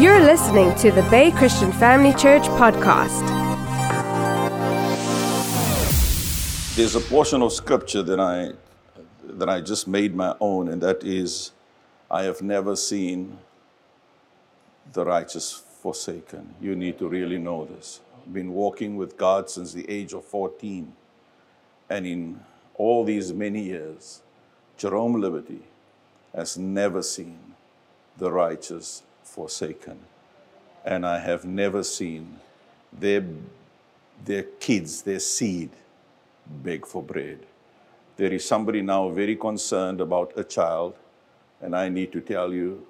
You're listening to the Bay Christian Family Church podcast. There's a portion of scripture that I that I just made my own, and that is, I have never seen the righteous forsaken. You need to really know this. I've been walking with God since the age of 14, and in all these many years, Jerome Liberty has never seen the righteous forsaken. And I have never seen their, their kids, their seed, beg for bread. There is somebody now very concerned about a child, and I need to tell you,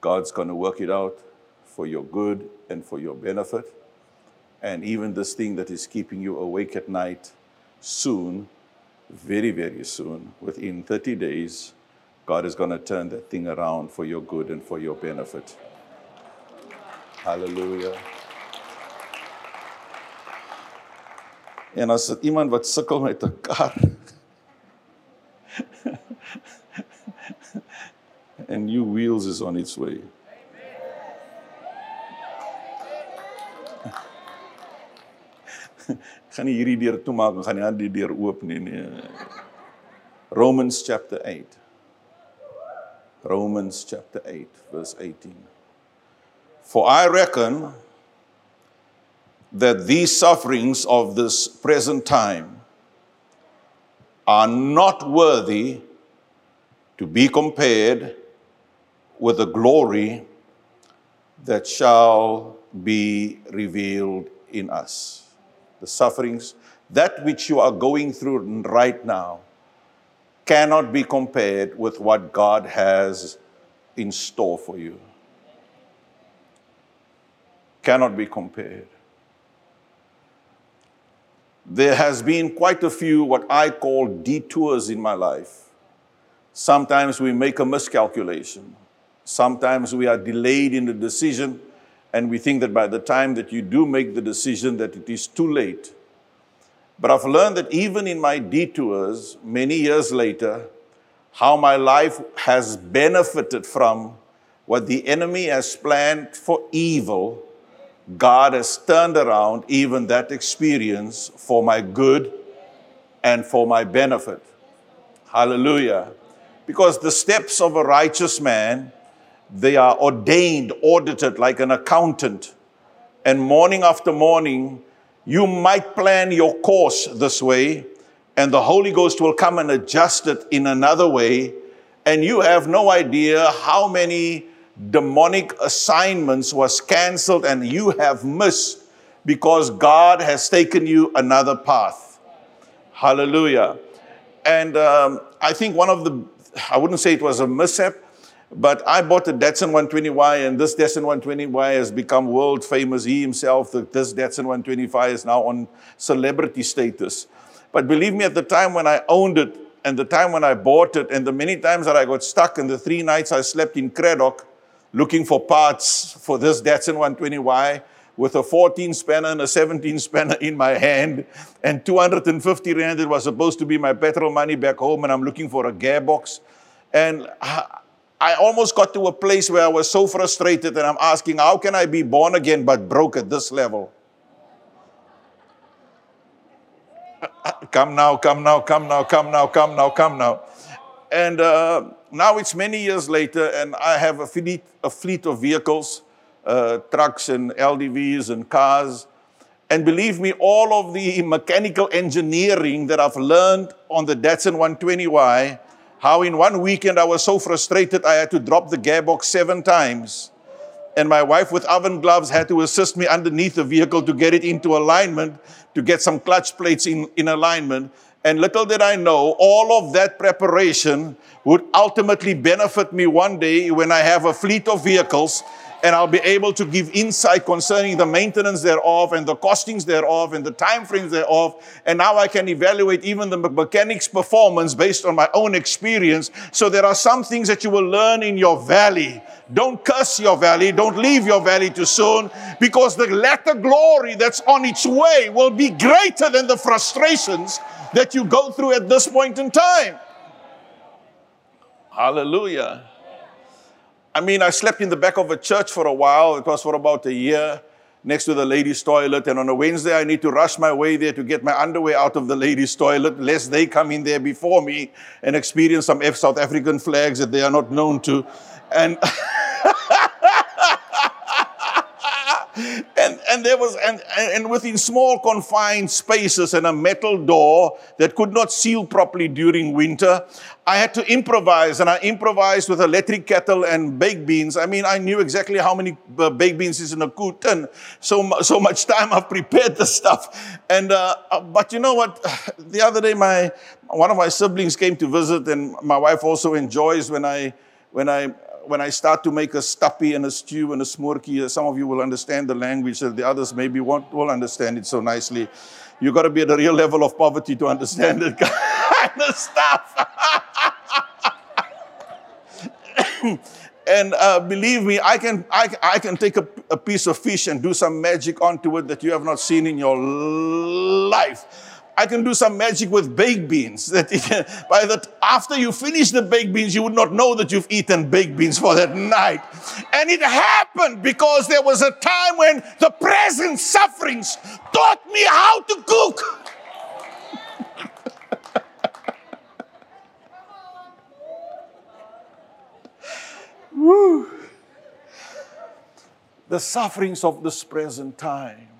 God's going to work it out for your good and for your benefit. And even this thing that is keeping you awake at night, soon, very, very soon, within 30 days, God is going to turn that thing around for your good and for your benefit. Hallelujah. En as dit iemand wat sukkel met 'n kar and new wheels is on its way. gaan nie hierdie deur toemaak gaan nie aan die deur oop nie nee. Romans chapter 8. Romans chapter 8 verse 18. For I reckon that these sufferings of this present time are not worthy to be compared with the glory that shall be revealed in us. The sufferings, that which you are going through right now, cannot be compared with what God has in store for you. Cannot be compared. There has been quite a few what I call detours in my life. Sometimes we make a miscalculation. Sometimes we are delayed in the decision and we think that by the time that you do make the decision that it is too late. But I've learned that even in my detours, many years later, how my life has benefited from what the enemy has planned for evil, God has turned around even that experience for my good and for my benefit. Hallelujah. Because the steps of a righteous man, they are ordained, audited like an accountant. And morning after morning, you might plan your course this way, and the Holy Ghost will come and adjust it in another way, and you have no idea how many demonic assignments was canceled and you have missed because God has taken you another path. Hallelujah. And um, I think one of the, I wouldn't say it was a mishap, but I bought a Datsun 120Y, and this Datsun 120Y has become world famous. He himself, this Datsun 120Y, is now on celebrity status. But believe me, at the time when I owned it, and the time when I bought it, and the many times that I got stuck, and the three nights I slept in Cradock looking for parts for this Datsun 120Y, with a 14 spanner and a 17 spanner in my hand, and 250 rand. It was supposed to be my petrol money back home, and I'm looking for a gearbox. And I, I almost got to a place where I was so frustrated, and I'm asking, how can I be born again but broke at this level? Come now, come now, come now, come now, come now, come now. And uh, now it's many years later, and I have a fleet, a fleet of vehicles, uh, trucks and LDVs and cars. And believe me, all of the mechanical engineering that I've learned on the Datsun 120Y, how in one weekend I was so frustrated I had to drop the gearbox seven times. And my wife, with oven gloves, had to assist me underneath the vehicle to get it into alignment, to get some clutch plates in, in alignment. And little did I know, all of that preparation would ultimately benefit me one day when I have a fleet of vehicles and I'll be able to give insight concerning the maintenance thereof and the costings thereof and the time frames thereof. And now I can evaluate even the mechanics performance based on my own experience. So there are some things that you will learn in your valley. Don't curse your valley. Don't leave your valley too soon because the latter glory that's on its way will be greater than the frustrations that you go through at this point in time. Hallelujah. I mean, I slept in the back of a church for a while. It was for about a year next to the ladies' toilet. And on a Wednesday, I need to rush my way there to get my underwear out of the ladies' toilet, lest they come in there before me and experience some F South African flags that they are not known to. And and, there was and, and within small confined spaces and a metal door that could not seal properly during winter i had to improvise. And i improvised with electric kettle and baked beans. I mean i knew exactly how many uh, baked beans is in a kutten so, so much time i've prepared the stuff. And uh, uh, but you know what? The other day my one of my siblings came to visit and my wife also enjoys when i when i when I start to make a stuppy and a stew and a smorky, uh, some of you will understand the language, the others maybe won't will understand it so nicely. You've got to be at a real level of poverty to understand that kind of stuff. and uh, believe me, I can, I, I can take a, a piece of fish and do some magic onto it that you have not seen in your life. I can do some magic with baked beans. That by that after you finish the baked beans, you would not know that you've eaten baked beans for that night. And it happened because there was a time when the present sufferings taught me how to cook. Woo. The sufferings of this present time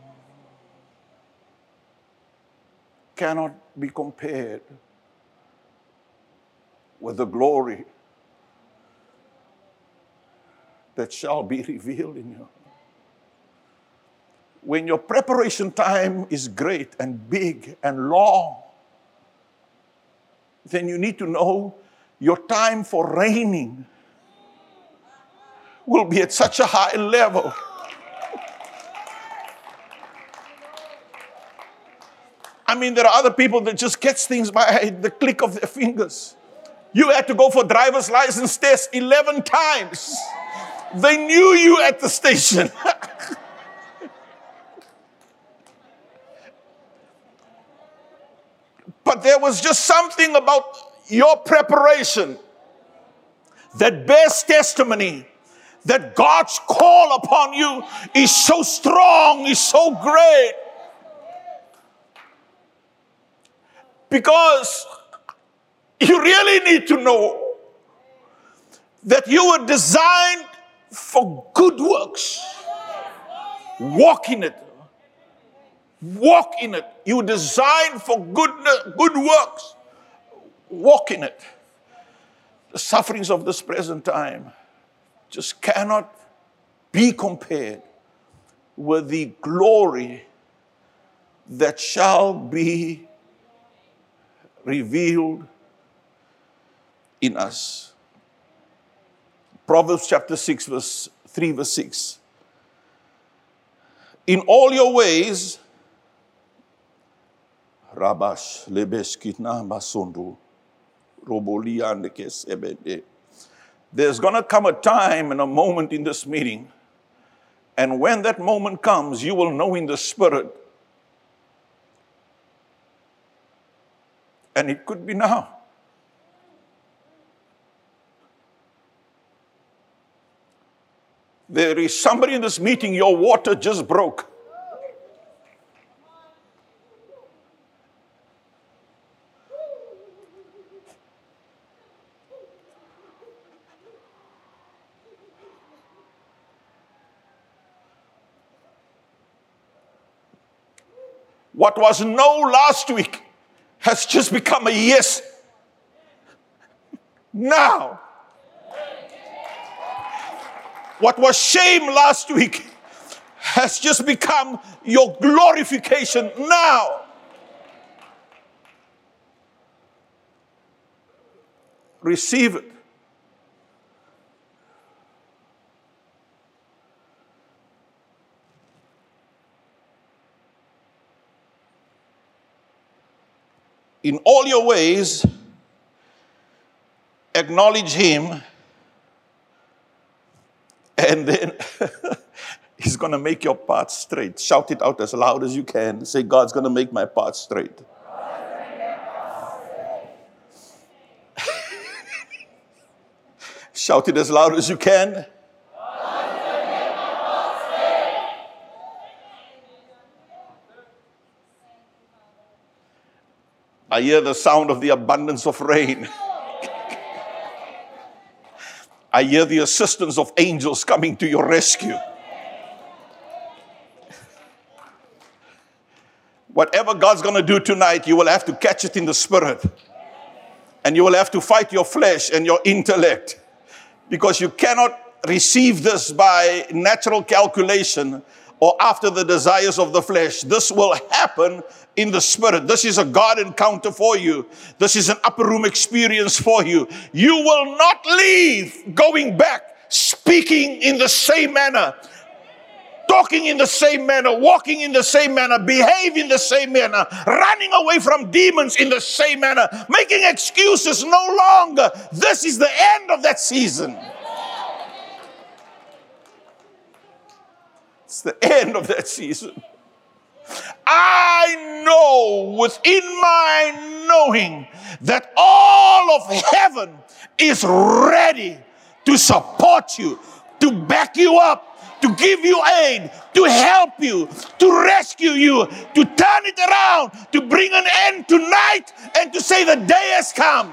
cannot be compared with the glory that shall be revealed in you. When your preparation time is great and big and long, then you need to know your time for reigning will be at such a high level I mean, there are other people that just gets things by the click of their fingers. You had to go for driver's license test 11 times. They knew you at the station. but there was just something about your preparation that bears testimony that God's call upon you is so strong, is so great. Because you really need to know that you were designed for good works. Walk in it. Walk in it. You were designed for good, good works. Walk in it. The sufferings of this present time just cannot be compared with the glory that shall be revealed in us. Proverbs chapter 6, verse 3, verse 6. In all your ways, Rabash lebeskitna basundu There's going to come a time and a moment in this meeting, and when that moment comes, you will know in the spirit And it could be now. There is somebody in this meeting, your water just broke. What was no last week has just become a yes now. What was shame last week has just become your glorification now. Receive it. In all your ways, acknowledge Him, and then He's going to make your path straight. Shout it out as loud as you can. Say, God's going to make my path straight. Shout it as loud as you can. I hear the sound of the abundance of rain. I hear the assistance of angels coming to your rescue. Whatever God's going to do tonight, you will have to catch it in the spirit. And you will have to fight your flesh and your intellect because you cannot receive this by natural calculation or after the desires of the flesh. This will happen in the spirit. This is a God encounter for you. This is an upper room experience for you. You will not leave going back speaking in the same manner. Talking in the same manner, walking in the same manner, behave in the same manner, running away from demons in the same manner, making excuses no longer. This is the end of that season. The end of that season. I know within my knowing that all of heaven is ready to support you, to back you up, to give you aid, to help you, to rescue you, to turn it around, to bring an end tonight, and to say the day has come.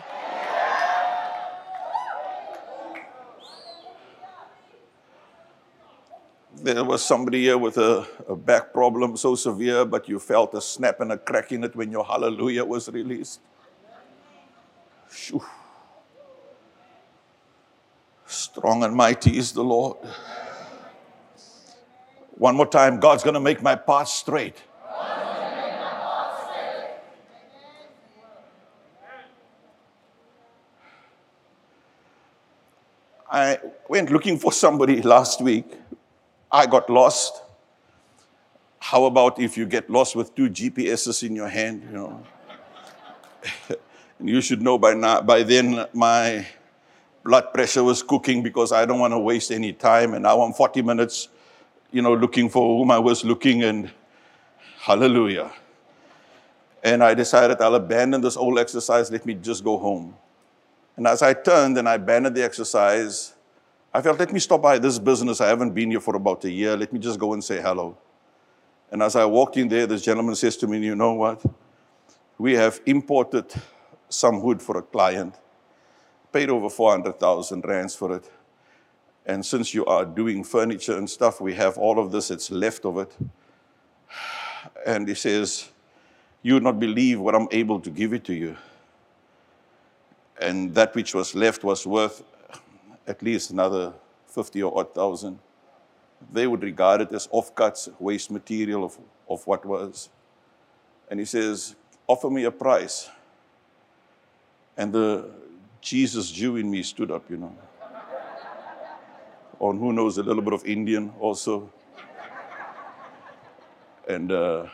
There was somebody here with a, a, back problem so severe, but you felt a snap and a crack in it when your hallelujah was released. Shoo. Strong and mighty is the Lord. One more time, God's going to make my path straight. I went looking for somebody last week I got lost. How about if you get lost with two GPSs in your hand, you know? and you should know by now, by then my blood pressure was cooking because I don't want to waste any time. And now I'm 40 minutes, you know, looking for whom I was looking and hallelujah. And I decided I'll abandon this old exercise, let me just go home. And as I turned and I abandoned the exercise, I felt, let me stop by this business. I haven't been here for about a year. Let me just go and say hello. And as I walked in there, this gentleman says to me, You know what? We have imported some wood for a client, paid over 400,000 rands for it. And since you are doing furniture and stuff, we have all of this that's left of it. And he says, You would not believe what I'm able to give it to you. And that which was left was worth at least another 50 or odd thousand. They would regard it as offcuts, waste material of, of what was. And he says, Offer me a price. And the Jesus Jew in me stood up, you know. On who knows a little bit of Indian also. And uh,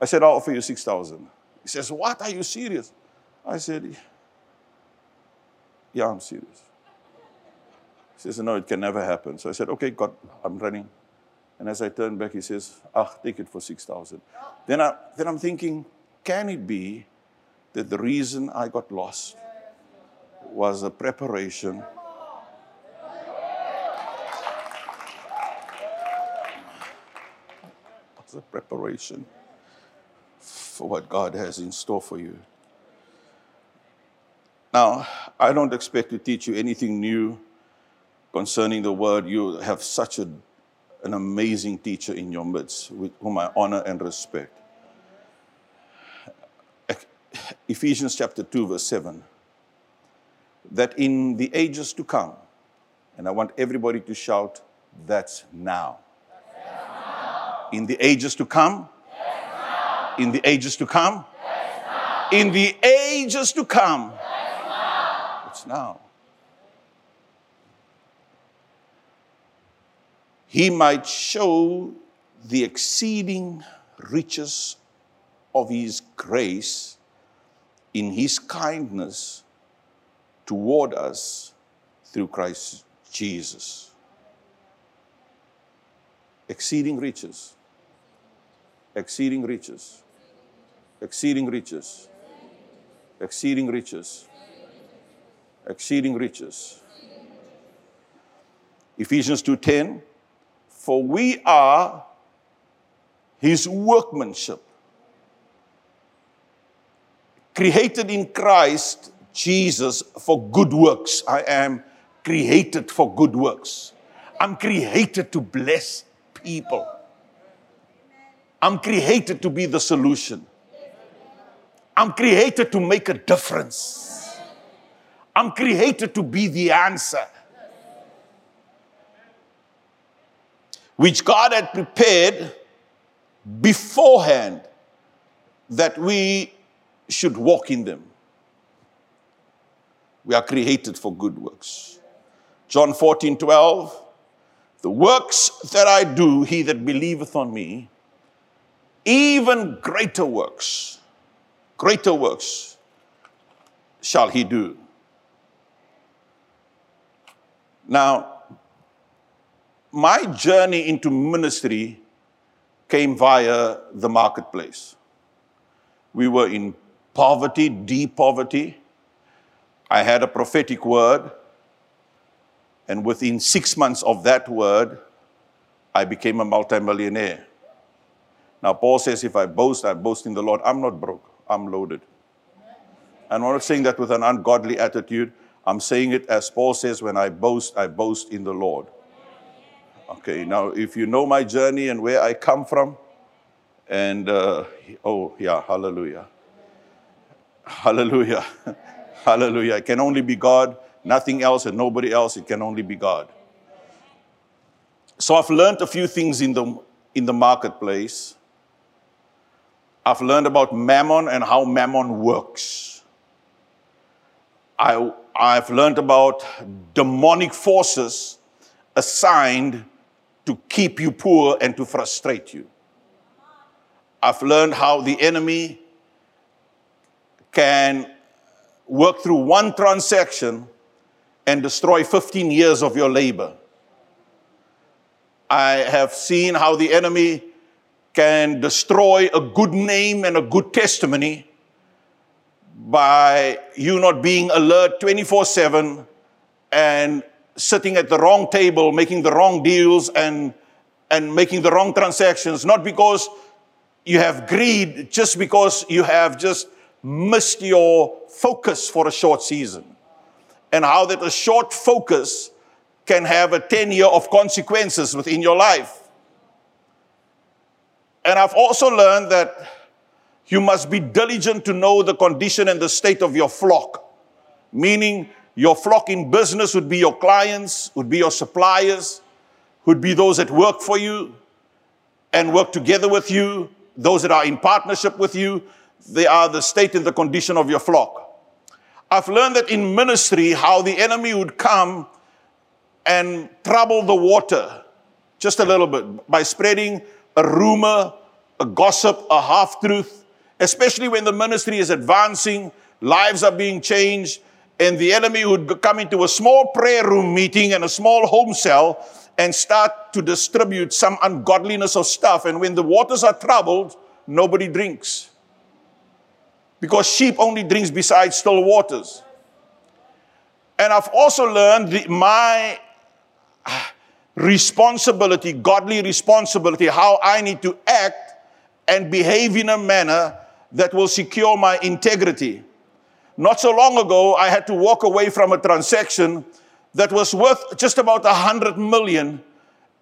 I said, I'll offer you 6,000. He says, What? Are you serious? I said, Yeah, I'm serious. He says, No, it can never happen. So I said, Okay, God, I'm running. And as I turn back, he says, Ah, take it for 6,000. Then, I, then I'm thinking, can it be that the reason I got lost was a preparation? Was a preparation for what God has in store for you. Now, I don't expect to teach you anything new concerning the word, you have such a, an amazing teacher in your midst, with whom I honor and respect. Ephesians chapter 2, verse 7. That in the ages to come, and I want everybody to shout, that's now. That's now. In the ages to come, in the ages to come, in the ages to come, it's now. He might show the exceeding riches of his grace in his kindness toward us through Christ Jesus. Exceeding riches. Exceeding riches. Exceeding riches. Exceeding riches. Exceeding riches. Ephesians 2:10 For we are his workmanship created in Christ Jesus for good works. I am created for good works. I'm created to bless people. I'm created to be the solution. I'm created to make a difference. I'm created to be the answer. Which God had prepared beforehand that we should walk in them. We are created for good works. John 14, 12. The works that I do, he that believeth on me, even greater works, greater works shall he do. Now, my journey into ministry came via the marketplace. We were in poverty, deep poverty. I had a prophetic word, and within six months of that word, I became a multimillionaire. Now, Paul says, if I boast, I boast in the Lord. I'm not broke, I'm loaded. And I'm not saying that with an ungodly attitude. I'm saying it as Paul says, when I boast, I boast in the Lord. Okay, now if you know my journey and where I come from, and uh, oh, yeah, hallelujah. Hallelujah. Hallelujah. It can only be God, nothing else, and nobody else. It can only be God. So I've learned a few things in the, in the marketplace. I've learned about mammon and how mammon works. I, I've learned about demonic forces assigned to keep you poor and to frustrate you. I've learned how the enemy can work through one transaction and destroy 15 years of your labor. I have seen how the enemy can destroy a good name and a good testimony by you not being alert 24 7 and sitting at the wrong table, making the wrong deals and, and making the wrong transactions, not because you have greed, just because you have just missed your focus for a short season. And how that a short focus can have a 10 year of consequences within your life. And I've also learned that you must be diligent to know the condition and the state of your flock. Meaning, your flock in business would be your clients, would be your suppliers, would be those that work for you and work together with you, those that are in partnership with you, they are the state and the condition of your flock. I've learned that in ministry, how the enemy would come and trouble the water just a little bit by spreading a rumor, a gossip, a half truth, especially when the ministry is advancing, lives are being changed, and the enemy would come into a small prayer room meeting and a small home cell and start to distribute some ungodliness of stuff. And when the waters are troubled, nobody drinks because sheep only drinks beside still waters. And I've also learned the, my ah, responsibility, godly responsibility, how I need to act and behave in a manner that will secure my integrity. Not so long ago, I had to walk away from a transaction that was worth just about a hundred million.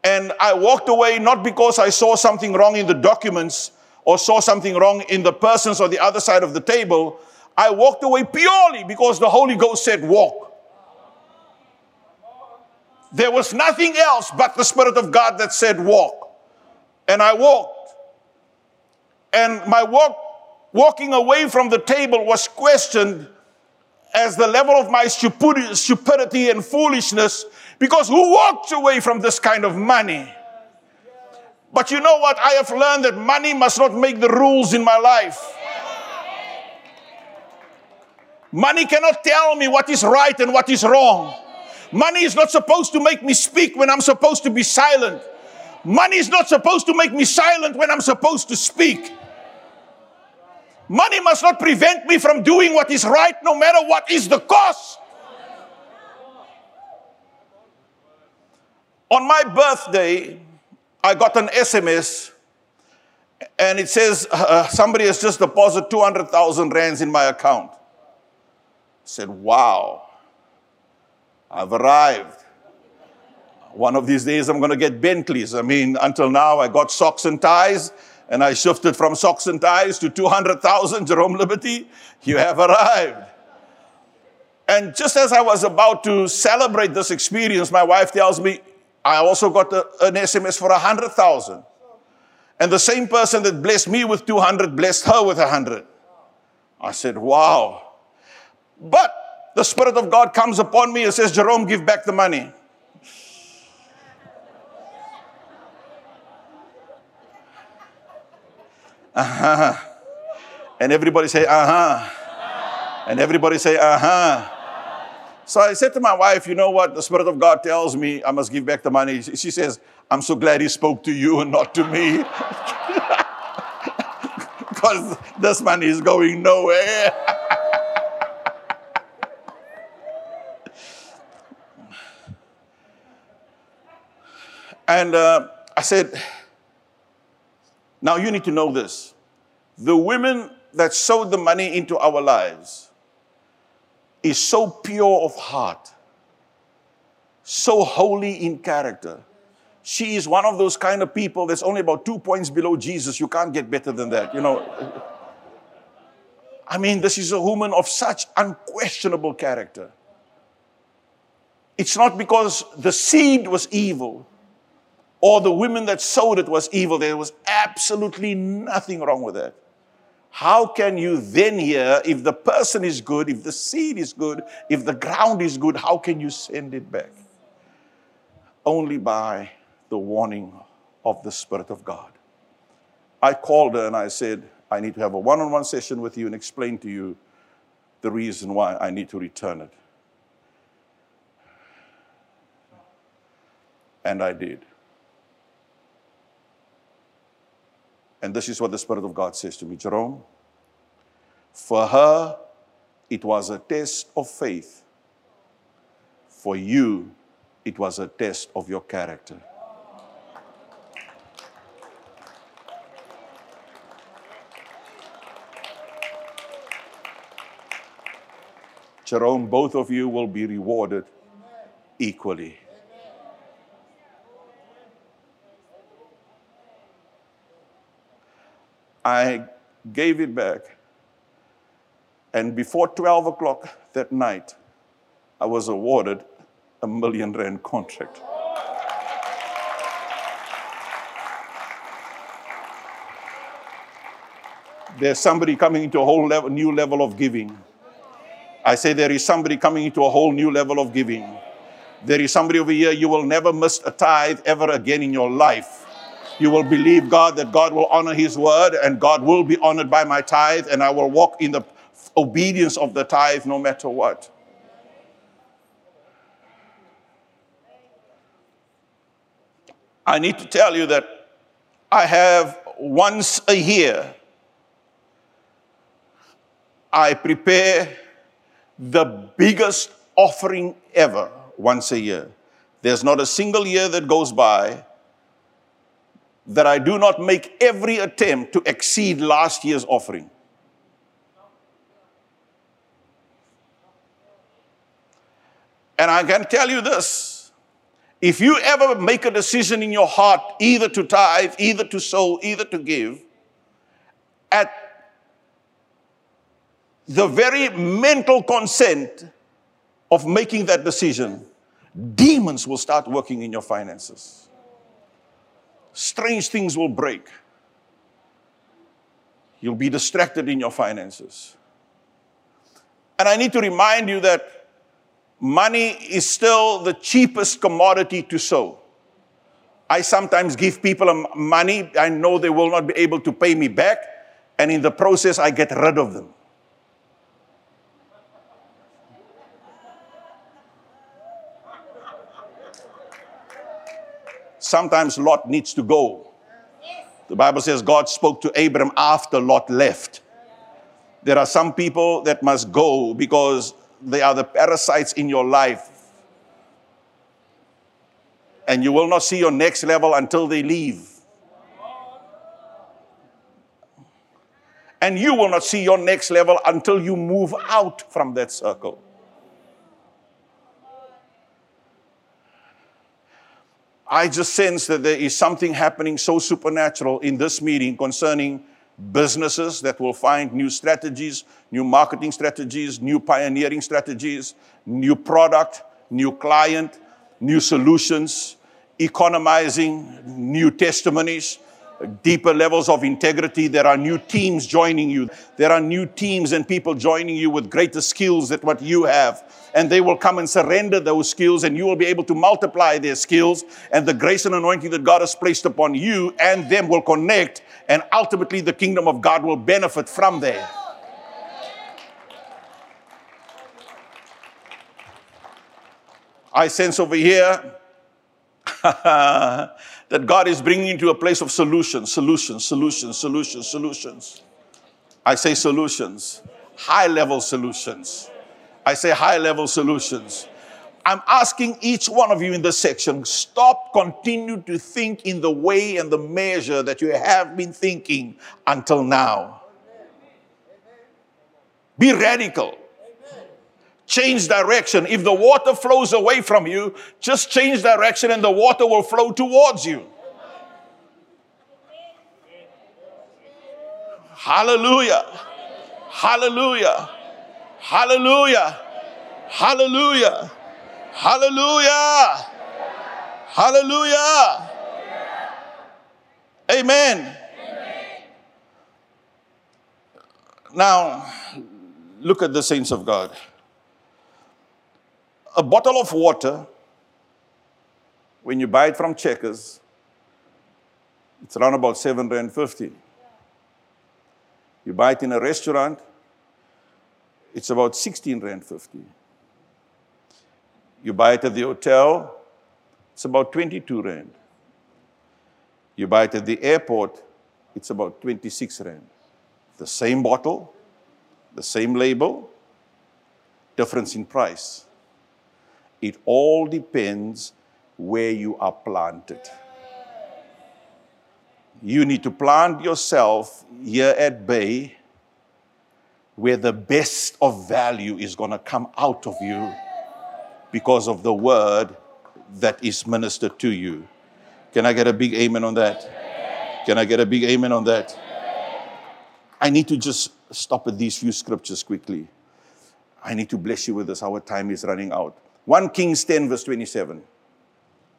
And I walked away not because I saw something wrong in the documents, or saw something wrong in the persons on the other side of the table, I walked away purely because the Holy Ghost said, Walk. There was nothing else but the Spirit of God that said, Walk. And I walked. And my walk, walking away from the table was questioned as the level of my stupidity and foolishness Because who walks away from this kind of money? But you know what? I have learned that money must not make the rules in my life. Money cannot tell me what is right and what is wrong. Money is not supposed to make me speak when I'm supposed to be silent. Money is not supposed to make me silent when I'm supposed to speak. Money must not prevent me from doing what is right, no matter what is the cost. On my birthday, I got an SMS and it says uh, somebody has just deposited 200,000 rands in my account. I said, wow, I've arrived. One of these days I'm going to get Bentleys. I mean, until now I got socks and ties and I shifted from socks and ties to 200,000 Jerome Liberty. You have arrived. And just as I was about to celebrate this experience, my wife tells me, I also got a, an SMS for 100,000. And the same person that blessed me with 200 blessed her with 100. I said, wow. But the Spirit of God comes upon me and says, Jerome, give back the money. Uh-huh. And everybody say, uh-huh. And everybody say, uh-huh. So I said to my wife, you know what? The Spirit of God tells me I must give back the money. She says, I'm so glad he spoke to you and not to me. Because this money is going nowhere. and uh, I said, now you need to know this. The women that sowed the money into our lives is so pure of heart, so holy in character. She is one of those kind of people that's only about two points below Jesus. You can't get better than that, you know. I mean, this is a woman of such unquestionable character. It's not because the seed was evil or the women that sowed it was evil. There was absolutely nothing wrong with it. How can you then hear if the person is good, if the seed is good, if the ground is good, how can you send it back? Only by the warning of the Spirit of God. I called her and I said, I need to have a one on one session with you and explain to you the reason why I need to return it. And I did. And this is what the Spirit of God says to me Jerome, for her, it was a test of faith. For you, it was a test of your character. Jerome, both of you will be rewarded equally. I gave it back. And before 12 o'clock that night, I was awarded a million rand contract. There's somebody coming into a whole level, new level of giving. I say there is somebody coming into a whole new level of giving. There is somebody over here, you will never miss a tithe ever again in your life you will believe God that God will honor His word and God will be honored by my tithe, and I will walk in the obedience of the tithe no matter what. I need to tell you that I have once a year, I prepare the biggest offering ever once a year. There's not a single year that goes by that I do not make every attempt to exceed last year's offering. And I can tell you this if you ever make a decision in your heart, either to tithe, either to sow, either to give, at the very mental consent of making that decision, demons will start working in your finances strange things will break. You'll be distracted in your finances. And I need to remind you that money is still the cheapest commodity to sow. I sometimes give people money, I know they will not be able to pay me back, and in the process, I get rid of them. Sometimes Lot needs to go. The Bible says God spoke to Abram after Lot left. There are some people that must go because they are the parasites in your life. And you will not see your next level until they leave. And you will not see your next level until you move out from that circle. I just sense that there is something happening so supernatural in this meeting concerning businesses that will find new strategies, new marketing strategies, new pioneering strategies, new product, new client, new solutions, economizing, new testimonies, deeper levels of integrity. There are new teams joining you. There are new teams and people joining you with greater skills than what you have. And they will come and surrender those skills, and you will be able to multiply their skills. And the grace and anointing that God has placed upon you and them will connect, and ultimately the kingdom of God will benefit from there. I sense over here that God is bringing you to a place of solutions, solutions, solutions, solutions, solutions. I say solutions, high level solutions. I say high level solutions. I'm asking each one of you in this section stop, continue to think in the way and the measure that you have been thinking until now. Be radical. Change direction. If the water flows away from you, just change direction and the water will flow towards you. Hallelujah. Hallelujah. Hallelujah. Hallelujah. Hallelujah. Hallelujah. Amen. Now, look at the saints of God a bottle of water, when you buy it from Checkers, it's around about 7 Rand 50. You buy it in a restaurant, it's about 16 Rand 50. You buy it at the hotel, it's about 22 Rand. You buy it at the airport, it's about 26 Rand. The same bottle, the same label, difference in price. It all depends where you are planted. You need to plant yourself here at Bay where the best of value is going to come out of you because of the word that is ministered to you. Can I get a big amen on that? Can I get a big amen on that? I need to just stop at these few scriptures quickly. I need to bless you with this. Our time is running out. 1 Kings 10, verse 27.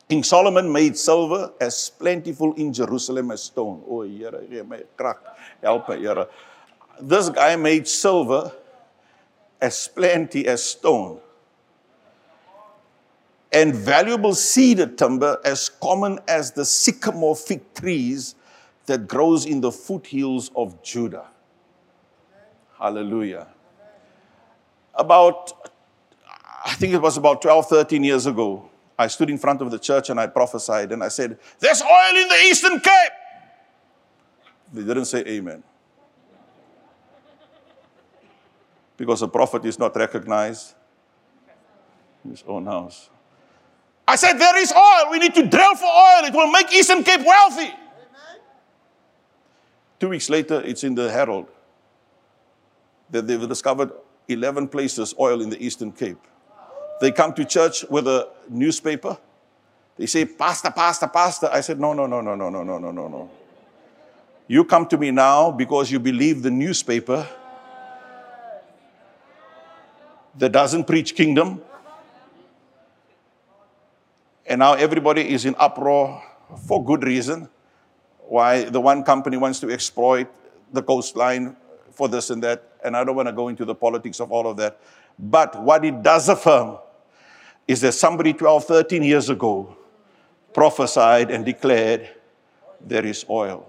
King Solomon made silver as plentiful in Jerusalem as stone. Oh, Here, krag. Help me, Here. This guy made silver as plenty as stone. And valuable cedar timber as common as the sycamore fig trees that grows in the foothills of Judah. Hallelujah. About I think it was about 12, 13 years ago, I stood in front of the church and I prophesied and I said, There's oil in the Eastern Cape. They didn't say amen. Because a prophet is not recognized in his own house. I said, There is oil. We need to drill for oil. It will make Eastern Cape wealthy. Two weeks later, it's in the Herald that they've discovered 11 places oil in the Eastern Cape. They come to church with a newspaper. They say, Pastor, Pastor, Pastor. I said, No, no, no, no, no, no, no, no, no, no. You come to me now because you believe the newspaper that doesn't preach kingdom. And now everybody is in uproar for good reason. Why the one company wants to exploit the coastline for this and that. And I don't want to go into the politics of all of that. But what it does affirm is that somebody 12, 13 years ago prophesied and declared, There is oil.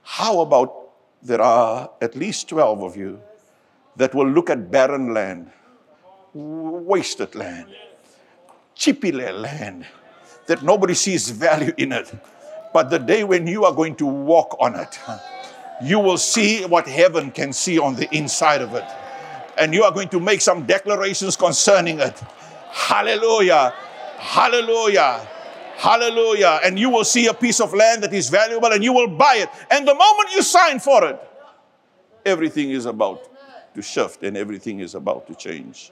How about there are at least 12 of you that will look at barren land, wasted land, chippy land, that nobody sees value in it. But the day when you are going to walk on it, you will see what heaven can see on the inside of it. And you are going to make some declarations concerning it. Hallelujah. Hallelujah. Hallelujah. And you will see a piece of land that is valuable and you will buy it. And the moment you sign for it, everything is about to shift and everything is about to change.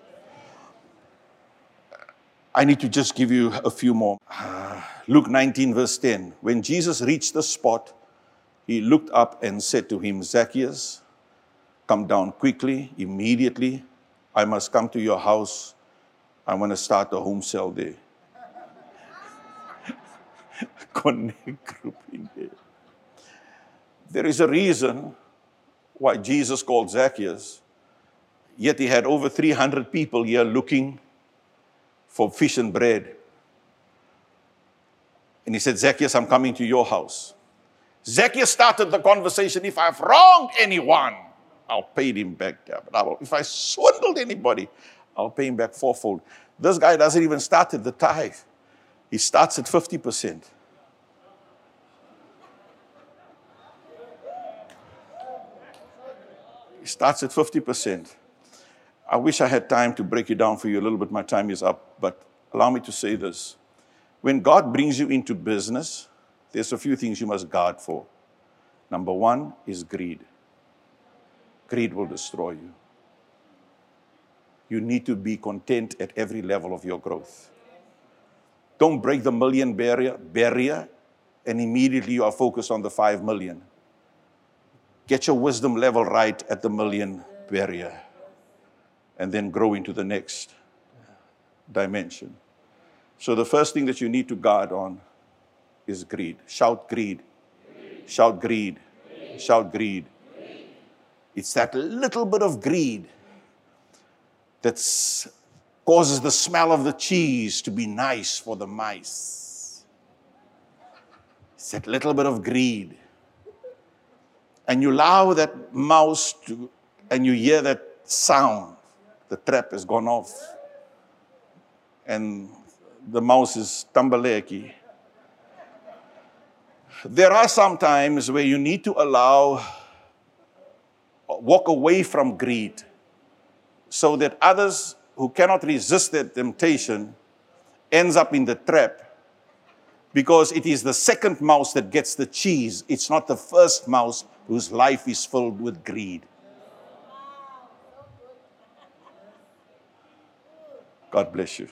I need to just give you a few more. Luke 19, verse 10. When Jesus reached the spot, he looked up and said to him, Zacchaeus, come down quickly, immediately. I must come to your house. I want to start a home cell day. Connect group in there. There is a reason why Jesus called Zacchaeus, yet he had over 300 people here looking for fish and bread. And he said, Zacchaeus, I'm coming to your house. Zacchaeus started the conversation if I've wronged anyone, I'll pay him back. If I swindled anybody, I'll pay him back fourfold. This guy doesn't even start at the tithe, he starts at 50%. He starts at 50%. I wish I had time to break it down for you a little bit. My time is up, but allow me to say this. When God brings you into business, there's a few things you must guard for. Number one is greed. Greed will destroy you. You need to be content at every level of your growth. Don't break the million barrier, barrier and immediately you are focused on the five million. Get your wisdom level right at the million barrier and then grow into the next dimension. So, the first thing that you need to guard on is greed. Shout greed. greed. Shout greed. greed. Shout greed. greed. It's that little bit of greed that causes the smell of the cheese to be nice for the mice. It's that little bit of greed. And you allow that mouse to, and you hear that sound, the trap has gone off. And the mouse is tambaleki there are some times where you need to allow, walk away from greed so that others who cannot resist that temptation ends up in the trap because it is the second mouse that gets the cheese. It's not the first mouse whose life is filled with greed. God bless you.